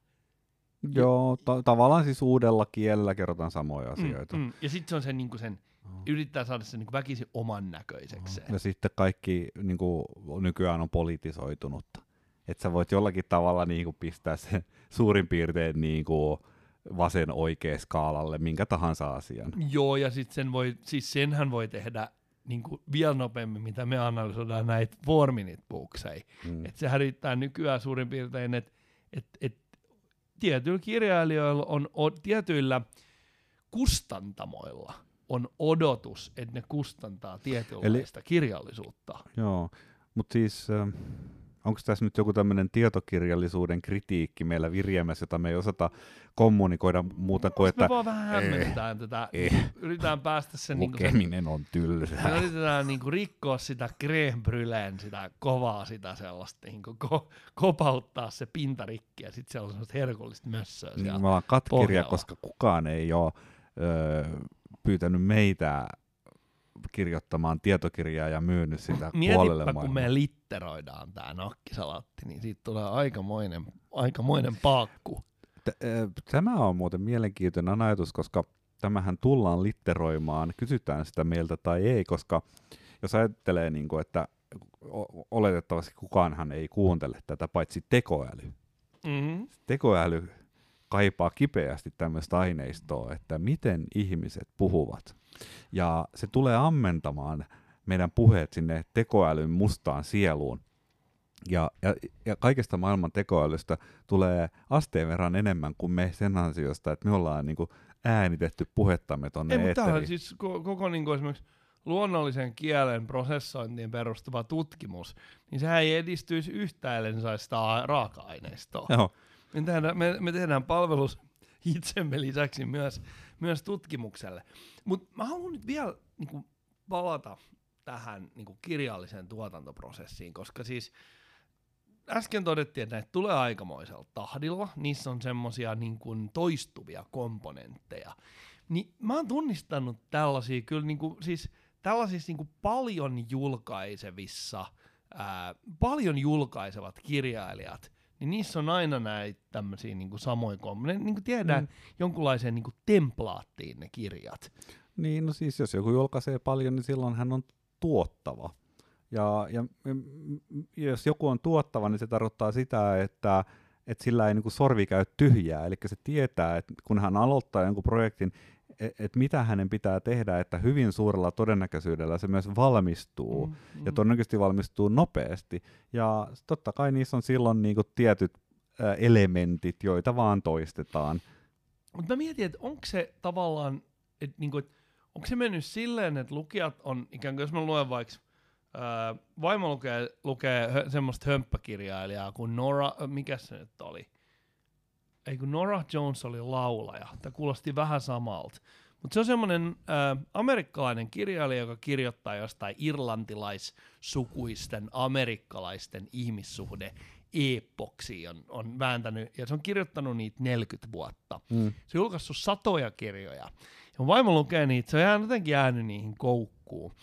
Joo, ta- tavallaan siis uudella kielellä kerrotaan samoja mm, asioita. Mm, mm.
Ja sitten se on sen, niin sen yrittää saada sen niin väkisin oman näköiseksi.
Ja sitten kaikki niin kuin, nykyään on politisoitunutta että sä voit jollakin tavalla niin kuin pistää sen suurin piirtein niin kuin vasen oikea skaalalle minkä tahansa asian.
Joo, ja sit sen voi, siis senhän voi tehdä niin kuin vielä nopeammin, mitä me analysoidaan näitä four minute bookseja. Mm. Että sehän riittää nykyään suurin piirtein, että et, et tietyillä kirjailijoilla on, o, tietyillä kustantamoilla on odotus, että ne kustantaa tietynlaista Eli, kirjallisuutta.
Joo, mutta siis... Äh, onko tässä nyt joku tämmöinen tietokirjallisuuden kritiikki meillä virjemässä, jota me ei osata kommunikoida muuta kuin, että...
Me vaan vähän hämmentään tätä, eh, yritetään päästä sen...
Lukeminen niin kuin se, on tylsää.
Me yritetään niin kuin rikkoa sitä brûlén, sitä kovaa, sitä sellaista, niin kuin ko, kopauttaa se pintarikki ja sitten siellä on sellaista herkullista mössöä
niin, Me ollaan katkeria, koska kukaan ei ole öö, pyytänyt meitä kirjoittamaan tietokirjaa ja myynyt sitä Mietipä, puolelle maailmaa.
kun me litteroidaan tämä nakkisalatti, niin siitä tulee aikamoinen, aikamoinen paakku.
Tämä on muuten mielenkiintoinen ajatus, koska tämähän tullaan litteroimaan, kysytään sitä mieltä tai ei, koska jos ajattelee, niin kuin, että oletettavasti kukaanhan ei kuuntele tätä, paitsi tekoäly. Mm-hmm. Tekoäly
kaipaa kipeästi tämmöistä aineistoa, että miten ihmiset puhuvat. Ja se tulee ammentamaan meidän puheet sinne tekoälyn mustaan sieluun. Ja, ja, ja kaikesta maailman tekoälystä tulee asteen verran enemmän kuin me sen ansiosta, että me ollaan niin kuin äänitetty puhettamme tuonne
Ei, mutta tämähän siis koko, koko niin kuin esimerkiksi luonnollisen kielen prosessointiin perustuva tutkimus, niin sehän ei edistyisi yhtään, ellei saisi sitä raaka-aineistoa.
Joo.
Me tehdään, me, me tehdään palvelus itsemme lisäksi myös, myös tutkimukselle. Mutta mä haluan nyt vielä niin kuin, palata tähän niin kuin, kirjalliseen tuotantoprosessiin, koska siis äsken todettiin, että näitä tulee aikamoisella tahdilla, niissä on semmoisia niin toistuvia komponentteja. Niin mä oon tunnistanut tällaisia kyllä niin kuin, siis tällaisissa niin kuin, paljon julkaisevissa, ää, paljon julkaisevat kirjailijat, niin niissä on aina näitä tämmöisiä niin samoja komponentteja. Niin kuin tiedään, mm. jonkunlaiseen niin kuin templaattiin ne kirjat.
Niin, no siis jos joku julkaisee paljon, niin silloin hän on tuottava. Ja, ja jos joku on tuottava, niin se tarkoittaa sitä, että, että sillä ei niin kuin sorvi käy tyhjää. Eli se tietää, että kun hän aloittaa jonkun projektin, että et mitä hänen pitää tehdä, että hyvin suurella todennäköisyydellä se myös valmistuu. Mm, mm. Ja todennäköisesti valmistuu nopeasti. Ja totta kai niissä on silloin niin kuin tietyt ä, elementit, joita vaan toistetaan.
Mutta mä mietin, että onko se tavallaan, että niinku, et, onko se mennyt silleen, että lukijat on, ikään kuin jos mä luen vaikka, ää, vaimo lukee, lukee hö, semmoista hömppäkirjailijaa kuin Nora, mikä se nyt oli? Ei kun Nora Jones oli laulaja, tämä kuulosti vähän samalta. Mutta se on semmoinen äh, amerikkalainen kirjailija, joka kirjoittaa jostain irlantilaissukuisten amerikkalaisten ihmissuhde epoksi on, on vääntänyt, ja se on kirjoittanut niitä 40 vuotta.
Mm.
Se on julkaissut satoja kirjoja. Ja mun vaimo lukee niitä, se on jäänyt jotenkin jäänyt niihin koukkuun.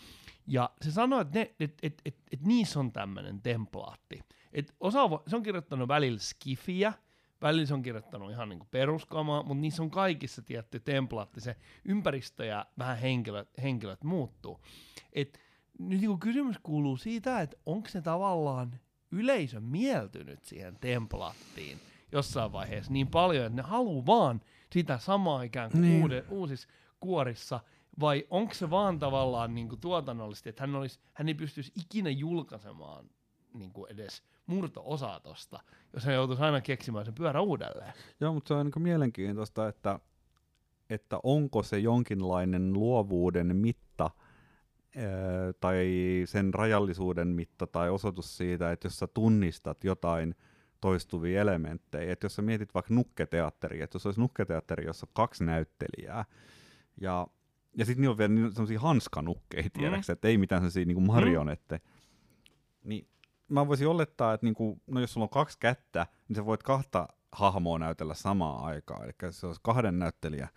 Ja se sanoi, että et, et, et, et, et niissä on tämmöinen templaatti. Et osa, se on kirjoittanut välillä skifiä, välillä se on kirjoittanut ihan niinku peruskamaa, mutta niissä on kaikissa tietty templaatti, se ympäristö ja vähän henkilöt, henkilöt muuttuu. Et nyt niinku kysymys kuuluu siitä, että onko se tavallaan yleisö mieltynyt siihen templaattiin jossain vaiheessa niin paljon, että ne haluaa vaan sitä samaa ikään kuin
Niin.
niin. uude, uusissa kuorissa, vai onko se vaan tavallaan niin kuin tuotannollisesti, että hän, olisi, hän ei pystyisi ikinä julkaisemaan niin kuin edes murto-osaa tosta, jos hän joutuisi aina keksimään sen pyörä uudelleen.
Joo, mutta se on niin mielenkiintoista, että, että onko se jonkinlainen luovuuden mitta tai sen rajallisuuden mitta tai osoitus siitä, että jos sä tunnistat jotain toistuvia elementtejä, että jos sä mietit vaikka nukketeatteria, että jos olisi nukketeatteri, jossa on kaksi näyttelijää, ja, ja sitten niillä on vielä sellaisia hanskanukkeja, tiedätkö, että ei mitään sellaisia niin marionette, niin mä voisin olettaa, että niinku, no jos sulla on kaksi kättä, niin sä voit kahta hahmoa näytellä samaan aikaan. Eli se olisi kahden näyttelijä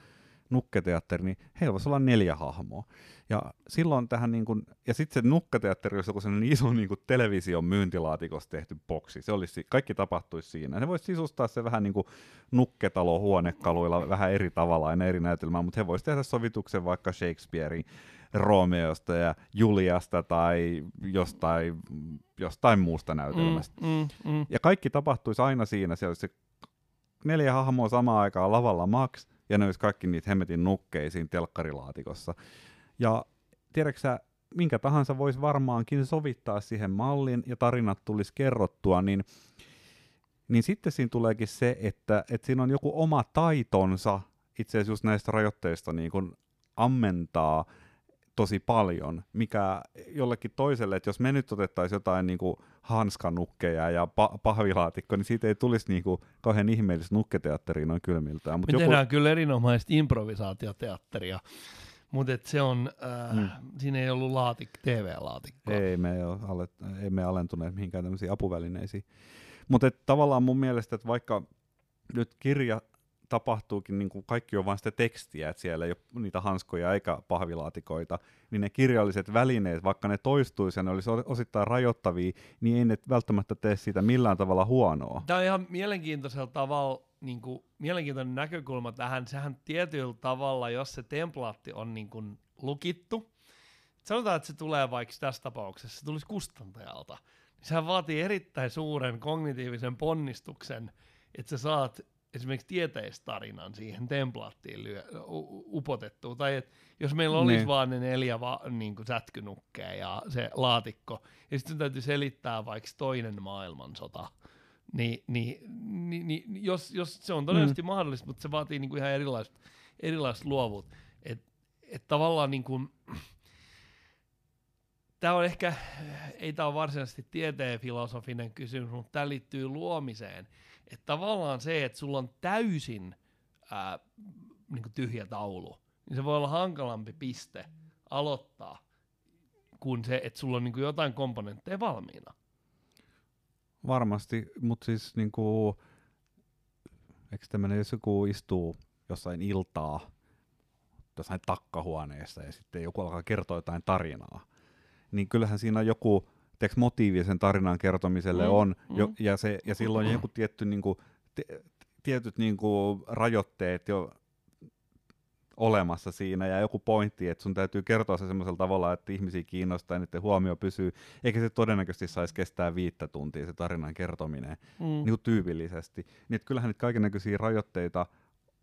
nukketeatteri, niin heillä voisi olla neljä hahmoa. Ja silloin tähän, niin kuin, ja sitten se nukketeatteri olisi joku sellainen iso niin kuin television myyntilaatikosta tehty boksi. Se olisi, kaikki tapahtuisi siinä. Ne voisi sisustaa se vähän niin kuin nukketalo huonekaluilla vähän eri tavalla aina eri näytelmää, mutta he voisivat tehdä sovituksen vaikka Shakespearein Romeosta ja Juliasta tai jostain, jostain muusta näytelmästä.
Mm, mm, mm.
Ja kaikki tapahtuisi aina siinä, siellä olisi se neljä hahmoa samaan aikaan lavalla Max, ja ne olisi kaikki niitä hemmetin nukkeisiin telkkarilaatikossa. Ja tiedätkö sä, minkä tahansa voisi varmaankin sovittaa siihen mallin, ja tarinat tulisi kerrottua, niin, niin sitten siinä tuleekin se, että, että siinä on joku oma taitonsa, itse asiassa just näistä rajoitteista niin kuin ammentaa tosi paljon, mikä jollekin toiselle, että jos me nyt otettaisiin jotain niin kuin hanskanukkeja ja pa- pahvilaatikko, niin siitä ei tulisi niin kuin kauhean ihmeellistä nukketeatteria noin kylmiltään. Mut
Me
joku,
tehdään kyllä erinomaista improvisaatioteatteria, mutta se on, äh,
Mm.
mm. siinä ei ollut laatik, TV-laatikkoa.
ei me, ole ei me alentuneet mihinkään tämmöisiin apuvälineisiin. Mutta tavallaan mun mielestä, että vaikka nyt kirja tapahtuukin, niin kuin kaikki on vain sitä tekstiä, että siellä ei ole niitä hanskoja eikä pahvilaatikoita, niin ne kirjalliset välineet, vaikka ne toistuisi ja ne olisi osittain rajoittavia, niin ei ne välttämättä tee siitä millään tavalla huonoa.
Tämä on ihan mielenkiintoisella tavalla, niin kuin, mielenkiintoinen näkökulma tähän. Sehän tietyllä tavalla, jos se templaatti on niin kuin lukittu, sanotaan, että se tulee vaikka tässä tapauksessa, se tulisi kustantajalta, niin sehän vaatii erittäin suuren kognitiivisen ponnistuksen, että sä saat esimerkiksi tieteistarinan siihen templaattiin lyö, upotettu. Tai et, jos meillä olisi niin. vaan ne neljä va, niin kuin sätkynukkeja ja se laatikko, ja sitten täytyy selittää vaikka toinen maailmansota, niin, niin, niin, niin jos, jos se on todennäköisesti mm. mahdollista, mutta se vaatii niin kuin ihan erilaista, erilaista luovuutta. Että et tavallaan niin kuin, tämä on ehkä, ei tämä ole varsinaisesti tieteen filosofinen kysymys, mutta tämä liittyy luomiseen. Että tavallaan se, että sulla on täysin ää, niin kuin tyhjä taulu, niin se voi olla hankalampi piste aloittaa kuin se, että sulla on niin kuin jotain komponentteja valmiina.
Varmasti, mutta siis niin kuin, eikö tämmöinen, jos joku istuu jossain iltaa jossain takkahuoneessa ja sitten joku alkaa kertoa jotain tarinaa, niin kyllähän siinä joku teks motiivi sen tarinan kertomiselle mm, on, mm. Jo, ja, se, ja silloin on joku tietty, niin kuin, t- tietyt niin kuin, rajoitteet jo olemassa siinä ja joku pointti, että sun täytyy kertoa se semmoisella tavalla, että ihmisiä kiinnostaa ja niiden huomio pysyy, eikä se todennäköisesti saisi kestää viittä tuntia se tarinan kertominen mm. niin tyypillisesti. Niin että kyllähän niitä kaikenlaisia rajoitteita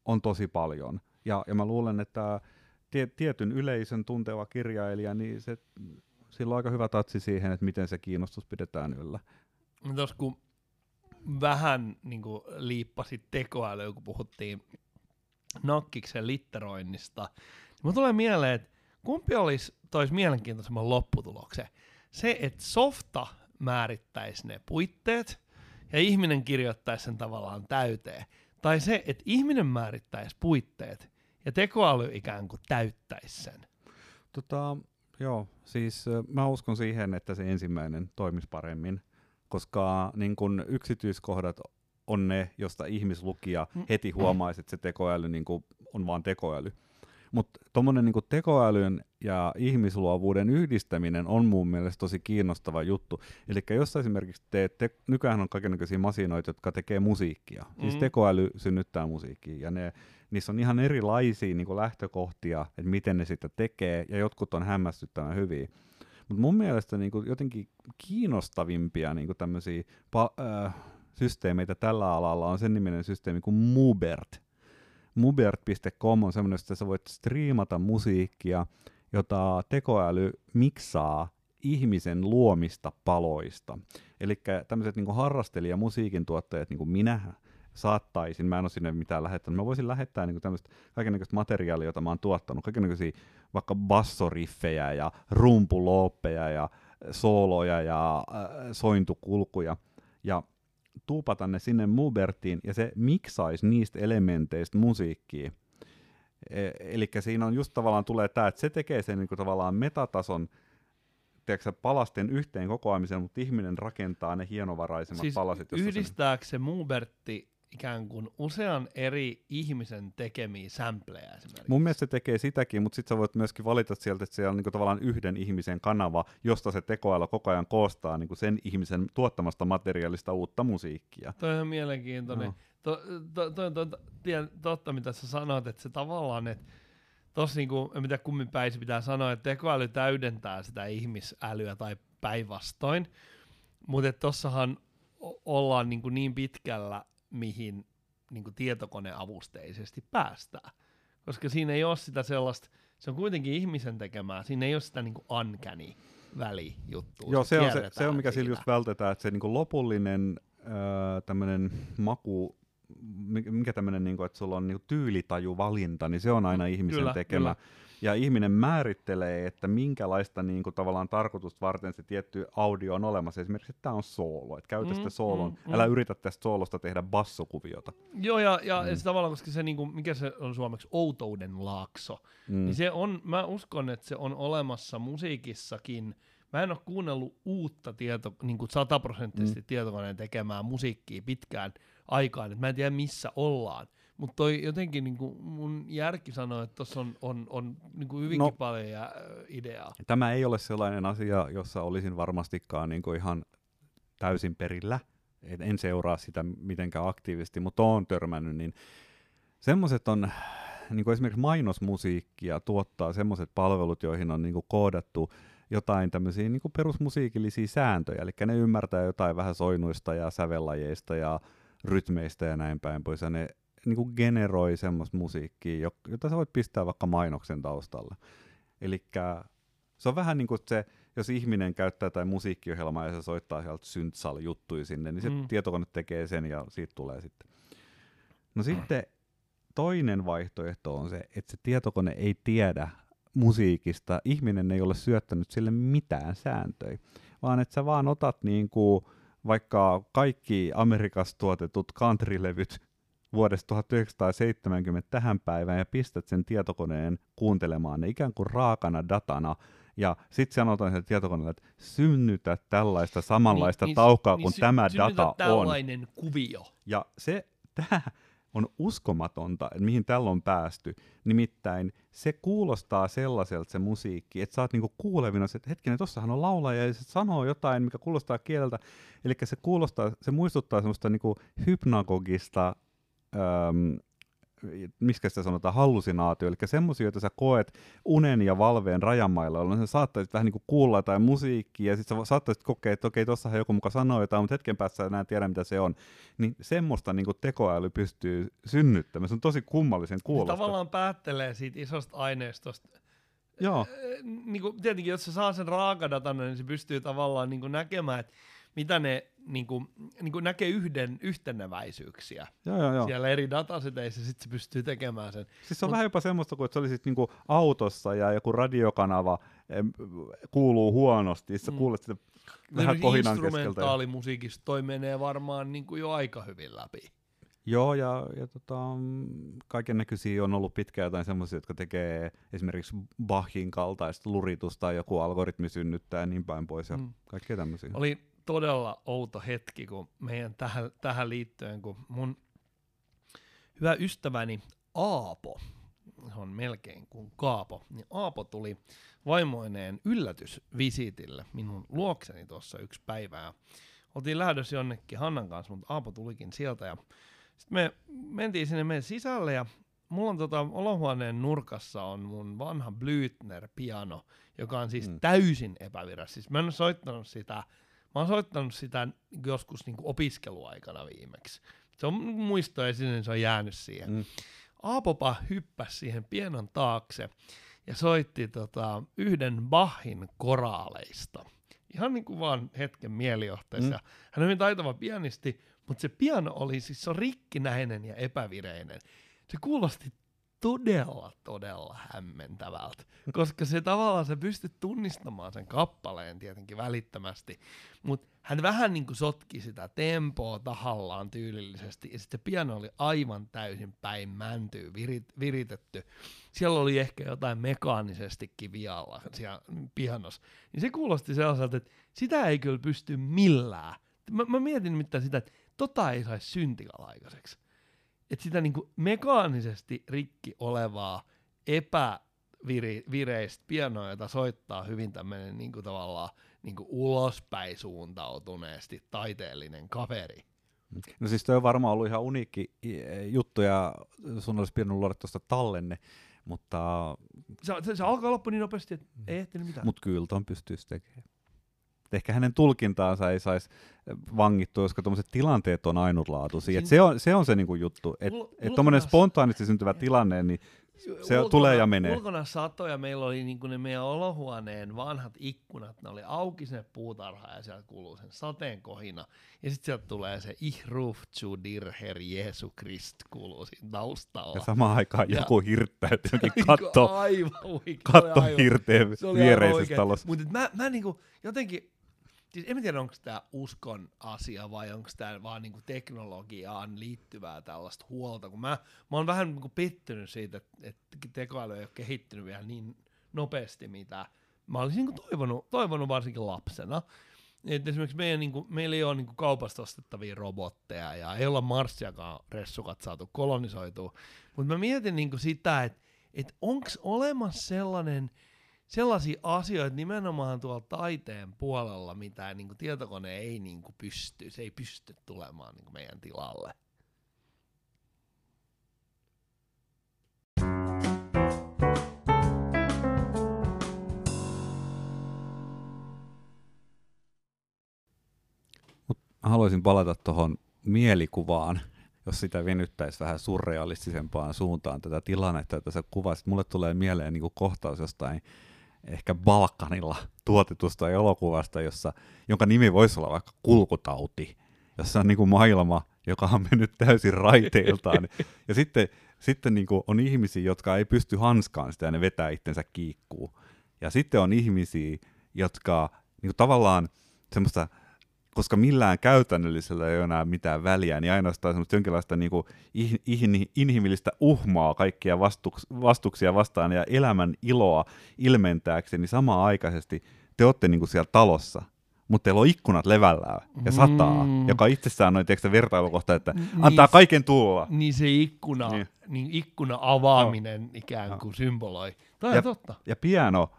on tosi paljon. Ja, ja mä luulen, että tie, tietyn yleisön tunteva kirjailija, niin se, sillä on aika hyvä tatsi siihen, että miten se kiinnostus pidetään yllä.
Tuossa kun vähän niin kuin liippasit tekoälyä, kun puhuttiin nakkiksen litteroinnista, niin mulle tulee mieleen, että kumpi olisi tois mielenkiintoisemman lopputuloksen? Se, että softa määrittäisi ne puitteet ja ihminen kirjoittaisi sen tavallaan täyteen, tai se, että ihminen määrittäisi puitteet ja tekoäly ikään kuin täyttäisi sen.
Tota, joo, siis mä uskon siihen, että se ensimmäinen toimisi paremmin, koska niin kun yksityiskohdat on ne, josta ihmislukija mm. heti huomaisi, että se tekoäly niin on vain tekoäly. Mutta tuommoinen niin tekoälyn ja ihmisluovuuden yhdistäminen on mun mielestä tosi kiinnostava juttu. Eli jos esimerkiksi teet, te, nykyään on kaikenlaisia masinoita, jotka tekee musiikkia. Mm. Siis tekoäly synnyttää musiikkia ja ne, niissä on ihan erilaisia niin lähtökohtia, että miten ne sitä tekee ja jotkut on hämmästyttävän hyviä. Mutta mun mielestä niin kuin jotenkin kiinnostavimpia niin kuin tämmöisiä pa- äh, systeemeitä tällä alalla on sen niminen systeemi kuin Mubert. Mubert.com on semmoinen, että sä voit striimata musiikkia, jota tekoäly miksaa ihmisen luomista paloista. Eli tämmöiset niin harrastelija musiikin tuottajat, niin kuin minä, saattaisin, mä en ole sinne mitään lähettänyt, mä voisin lähettää niin tämmöistä kaikenlaista materiaalia, jota mä oon tuottanut, kaikenlaisia vaikka bassoriffejä ja rumpulooppeja ja sooloja ja äh, sointukulkuja, ja tuupata ne sinne Mubertiin ja se miksaisi niistä elementeistä musiikkia. E- Eli siinä on just tavallaan tulee tämä, että se tekee sen niin kuin tavallaan metatason tiedätkö, palasten yhteen kokoamisen, mutta ihminen rakentaa ne hienovaraisemmat siis palaset.
Yhdistääkö se Mubertti ikään kuin usean eri ihmisen tekemiä sampleja esimerkiksi.
Mun mielestä se tekee sitäkin, mutta sitten sä voit myöskin valita sieltä, että siellä on niin tavallaan yhden ihmisen kanava, josta se tekoäly koko ajan koostaa niin sen ihmisen tuottamasta materiaalista uutta musiikkia.
Toi on ihan mielenkiintoinen. No. To, to, to, to, to, totta, mitä sä sanoit, että se tavallaan, että tossa niin kuin, mitä kummin päin pitää sanoa, että tekoäly täydentää sitä ihmisälyä tai päinvastoin, mutta tossahan ollaan niin, niin pitkällä, mihin niin kuin tietokoneavusteisesti päästään. Koska siinä ei ole sitä sellaista, se on kuitenkin ihmisen tekemää, siinä ei ole sitä niin kuin uncanny välijuttua.
Joo, se, on, se, se on mikä sillä just vältetään, että se niin kuin lopullinen öö, tämmöinen maku, mikä tämmöinen, niin kuin, että sulla on niin tyylitajuvalinta, niin se on aina ihmisen kyllä, tekemä. Kyllä ja ihminen määrittelee, että minkälaista niin kuin, tavallaan tarkoitusta varten se tietty audio on olemassa. Esimerkiksi, että tämä on soolo, että käytä mm, sitä soolon, mm, mm. älä yritä tästä soolosta tehdä bassokuviota.
Joo, ja, ja mm. se tavallaan, koska se, niin kuin, mikä se on suomeksi, outouden laakso, mm. niin se on, mä uskon, että se on olemassa musiikissakin, Mä en ole kuunnellut uutta tieto, niin kuin sataprosenttisesti mm. tietokoneen tekemää musiikkia pitkään aikaan, että mä en tiedä missä ollaan. Mutta toi jotenkin niin kuin mun järki sanoo, että tuossa on, on, on niin kuin hyvinkin no, paljon ja, ideaa.
Tämä ei ole sellainen asia, jossa olisin varmastikaan niin kuin ihan täysin perillä. En seuraa sitä mitenkään aktiivisesti, mutta on törmännyt, niin semmoiset on, niin kuin esimerkiksi mainosmusiikkia tuottaa semmoiset palvelut, joihin on niin kuin koodattu jotain tämmöisiä niin kuin perusmusiikillisia sääntöjä, eli ne ymmärtää jotain vähän soinuista ja sävellajeista ja rytmeistä ja näin päin pois, ja ne niin kuin generoi semmoista musiikkia, jota sä voit pistää vaikka mainoksen taustalla. Eli se on vähän niin kuin se, jos ihminen käyttää tai musiikkiohjelmaa ja se soittaa sieltä syntsal juttui sinne, niin se mm. tietokone tekee sen ja siitä tulee sitten. No sitten toinen vaihtoehto on se, että se tietokone ei tiedä musiikista, ihminen ei ole syöttänyt sille mitään sääntöjä, vaan että sä vaan otat niin kuin vaikka kaikki Amerikassa tuotetut countrylevyt vuodesta 1970 tähän päivään ja pistät sen tietokoneen kuuntelemaan ne ikään kuin raakana datana, ja sitten sanotaan sen tietokoneelle, että synnytä tällaista samanlaista niin, taukaa, niin, kun niin, tämä sy- data on.
tällainen kuvio.
Ja se, tämä on uskomatonta, että mihin tällä on päästy. Nimittäin se kuulostaa sellaiselta se musiikki, että sä oot niinku kuulevina, että hetkinen, tossahan on laulaja ja se sanoo jotain, mikä kuulostaa kieltä. Eli se kuulostaa, se muistuttaa semmoista niinku hypnagogista äm, miksi sitä sanotaan, hallusinaatio, eli semmoisia, joita sä koet unen ja valveen rajamailla, jolloin sä saattaisit vähän niin kuin kuulla jotain musiikkia, ja sitten sä saattaisit kokea, että okei, tossahan joku muka sanoo jotain, mutta hetken päässä sä enää tiedä, mitä se on. Niin semmoista niin kuin tekoäly pystyy synnyttämään. Se on tosi kummallisen kuulosta.
Se tavallaan päättelee siitä isosta aineistosta.
Joo.
Niin kuin, tietenkin, jos se saa sen raakadatan, niin se pystyy tavallaan niin kuin näkemään, että mitä ne niin kuin, niin kuin näkee yhden yhteneväisyyksiä
joo, joo, joo.
siellä eri dataseteissä, sitten se pystyy tekemään sen.
Siis se on Mut, vähän jopa semmoista kuin, että se olisit niin kuin autossa ja joku radiokanava kuuluu huonosti, sä mm. kuulet sitä vähän kohinan keskeltä.
Instrumentaalimusiikista toi menee varmaan niin kuin jo aika hyvin läpi.
Joo, ja, ja tota, kaiken näköisiä on ollut pitkään jotain semmoisia, jotka tekee esimerkiksi Bachin kaltaista luritusta, joku algoritmi synnyttää ja niin päin pois, ja mm. kaikkea tämmöisiä.
Oli todella outo hetki, kun meidän tähän, tähän liittyen, kun mun hyvä ystäväni Aapo, on melkein kuin Kaapo, niin Aapo tuli vaimoineen yllätysvisitille minun luokseni tuossa yksi päivä. Ja oltiin lähdössä jonnekin Hannan kanssa, mutta Aapo tulikin sieltä ja sitten me mentiin sinne meidän sisälle ja mulla on tota, olohuoneen nurkassa on mun vanha Blüthner piano, joka on siis mm. täysin epävirallinen. Siis mä en ole soittanut sitä oon soittanut sitä joskus niin kuin opiskeluaikana viimeksi. Se on muisto ja se on jäänyt siihen. Mm. Aapopa hyppäsi siihen pienon taakse ja soitti tota, yhden Bachin koraaleista. Ihan niin kuin vaan hetken mielijohteessa. Mm. Hän on hyvin taitava pianisti, mutta se piano oli siis se rikkinäinen ja epävireinen. Se kuulosti todella, todella hämmentävältä, koska se tavallaan se pystyt tunnistamaan sen kappaleen tietenkin välittömästi, mutta hän vähän niin kuin sotki sitä tempoa tahallaan tyylillisesti, ja sitten piano oli aivan täysin päin mäntyy virit, viritetty. Siellä oli ehkä jotain mekaanisestikin vialla siellä pianossa. Niin se kuulosti sellaiselta, että sitä ei kyllä pysty millään. Mä, mä mietin mitä sitä, että tota ei saisi syntikalaikaiseksi että sitä niinku mekaanisesti rikki olevaa epävireistä pianoa, jota soittaa hyvin tämmöinen niinku tavallaan niinku ulospäin suuntautuneesti taiteellinen kaveri.
No siis toi on varmaan ollut ihan uniikki juttu ja sun olisi pitänyt luoda tuosta tallenne, mutta...
Se, se, se alkaa loppu niin nopeasti, että ei ehtinyt mitään.
Mutta kyllä ton pystyisi tekemään ehkä hänen tulkintaansa ei saisi vangittua, koska tuommoiset tilanteet on ainutlaatuisia. Siin... se on se, on se niinku juttu, että et tuommoinen spontaanisti syntyvä tilanne, niin se ulkona, tulee ja menee.
Ulkona satoja meillä oli niinku ne meidän olohuoneen vanhat ikkunat, ne oli auki sinne puutarha ja sieltä kuuluu sen sateen kohina. Ja sitten sieltä tulee se Ihruf zu dir Herr Jesu Christ kuuluu siinä taustalla.
Ja samaan aikaan ja, joku hirttää jotenkin katto, katto hirteen viereisessä talossa.
Mutta mä, mä niinku jotenkin, siis en tiedä onko tämä uskon asia vai onko tämä vaan niinku teknologiaan liittyvää tällaista huolta, kun mä, mä oon vähän niinku pettynyt siitä, että, tekoäly ei ole kehittynyt vielä niin nopeasti, mitä mä olisin niinku toivonut, toivonut varsinkin lapsena. Et esimerkiksi meidän, niinku, meillä ei ole niinku kaupasta ostettavia robotteja ja ei olla Marsiakaan ressukat saatu kolonisoitua, mutta mä mietin niinku sitä, että et onko olemassa sellainen – sellaisia asioita nimenomaan tuolla taiteen puolella, mitä niin kuin tietokone ei niin kuin pysty, se ei pysty tulemaan niin kuin meidän tilalle.
Mut haluaisin palata tuohon mielikuvaan, jos sitä venyttäisi vähän surrealistisempaan suuntaan tätä tilannetta, että sä kuvasit, mulle tulee mieleen niin kohtaus jostain ehkä Balkanilla tuotetusta elokuvasta, jossa, jonka nimi voisi olla vaikka kulkutauti, jossa on niin kuin maailma, joka on mennyt täysin raiteiltaan. ja sitten, sitten niin kuin on ihmisiä, jotka ei pysty hanskaan sitä ja ne vetää itsensä kiikkuu. Ja sitten on ihmisiä, jotka niin kuin tavallaan semmoista koska millään käytännöllisellä ei ole enää mitään väliä, niin ainoastaan semmoista jonkinlaista niin kuin in, inhimillistä uhmaa kaikkia vastuks, vastuksia vastaan ja elämän iloa ilmentääkseni, niin samaan aikaisesti te olette niin kuin siellä talossa, mutta teillä on ikkunat levällään ja sataa, mm. joka itsessään on tiedätkö, vertailukohta, että niin, antaa kaiken tulla.
Niin se ikkuna, niin. Niin ikkuna avaaminen no. ikään kuin no. symboloi. Tämä
ja,
totta.
Ja piano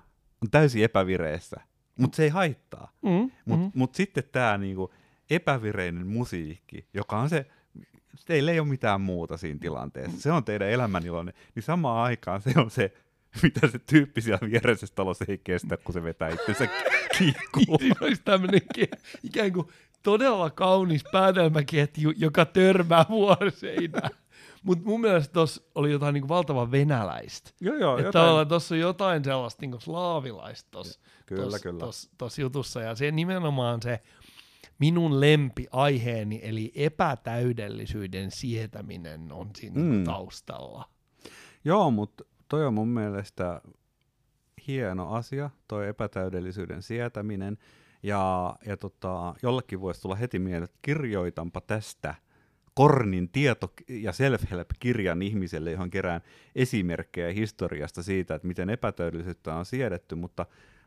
on täysin epävireessä mutta se ei haittaa. Mm, mutta mm. mut sitten tämä niinku epävireinen musiikki, joka on se, teillä ei ole mitään muuta siinä tilanteessa, se on teidän elämänilonne, niin samaan aikaan se on se, mitä se tyyppi siellä viereisessä talossa ei kestä, kun se vetää itsensä kiikkuun.
Siinä olisi tämmöinen ikään kuin todella kaunis päätelmäketju, joka törmää vuoseinään. Mutta mun mielestä tuossa oli jotain niinku valtavan venäläistä.
Joo, joo,
että jotain. tuossa on jotain sellaista niinku slaavilaista tuossa
kyllä. Tos,
tos jutussa. Ja se nimenomaan se minun lempiaiheeni, eli epätäydellisyyden sietäminen on siinä mm. taustalla.
Joo, mutta toi on mun mielestä hieno asia, toi epätäydellisyyden sietäminen. Ja, ja tota, jollekin voisi tulla heti mieleen, että kirjoitanpa tästä Kornin tieto- ja self-help-kirjan ihmiselle, johon kerään esimerkkejä historiasta siitä, että miten epätäydellisyyttä on siedetty, mutta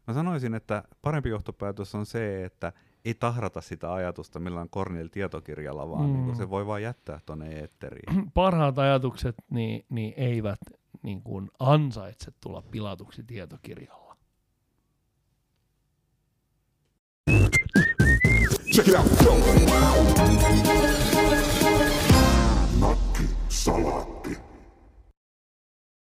Mä sanoisin, että parempi johtopäätös on se, että ei tahrata sitä ajatusta millään Kornil tietokirjalla, vaan mm. niin se voi vain jättää tuonne eetteriin.
Parhaat ajatukset niin, niin eivät niin kuin ansaitse tulla pilatuksi tietokirjalla. Check it out. Nakki Salat.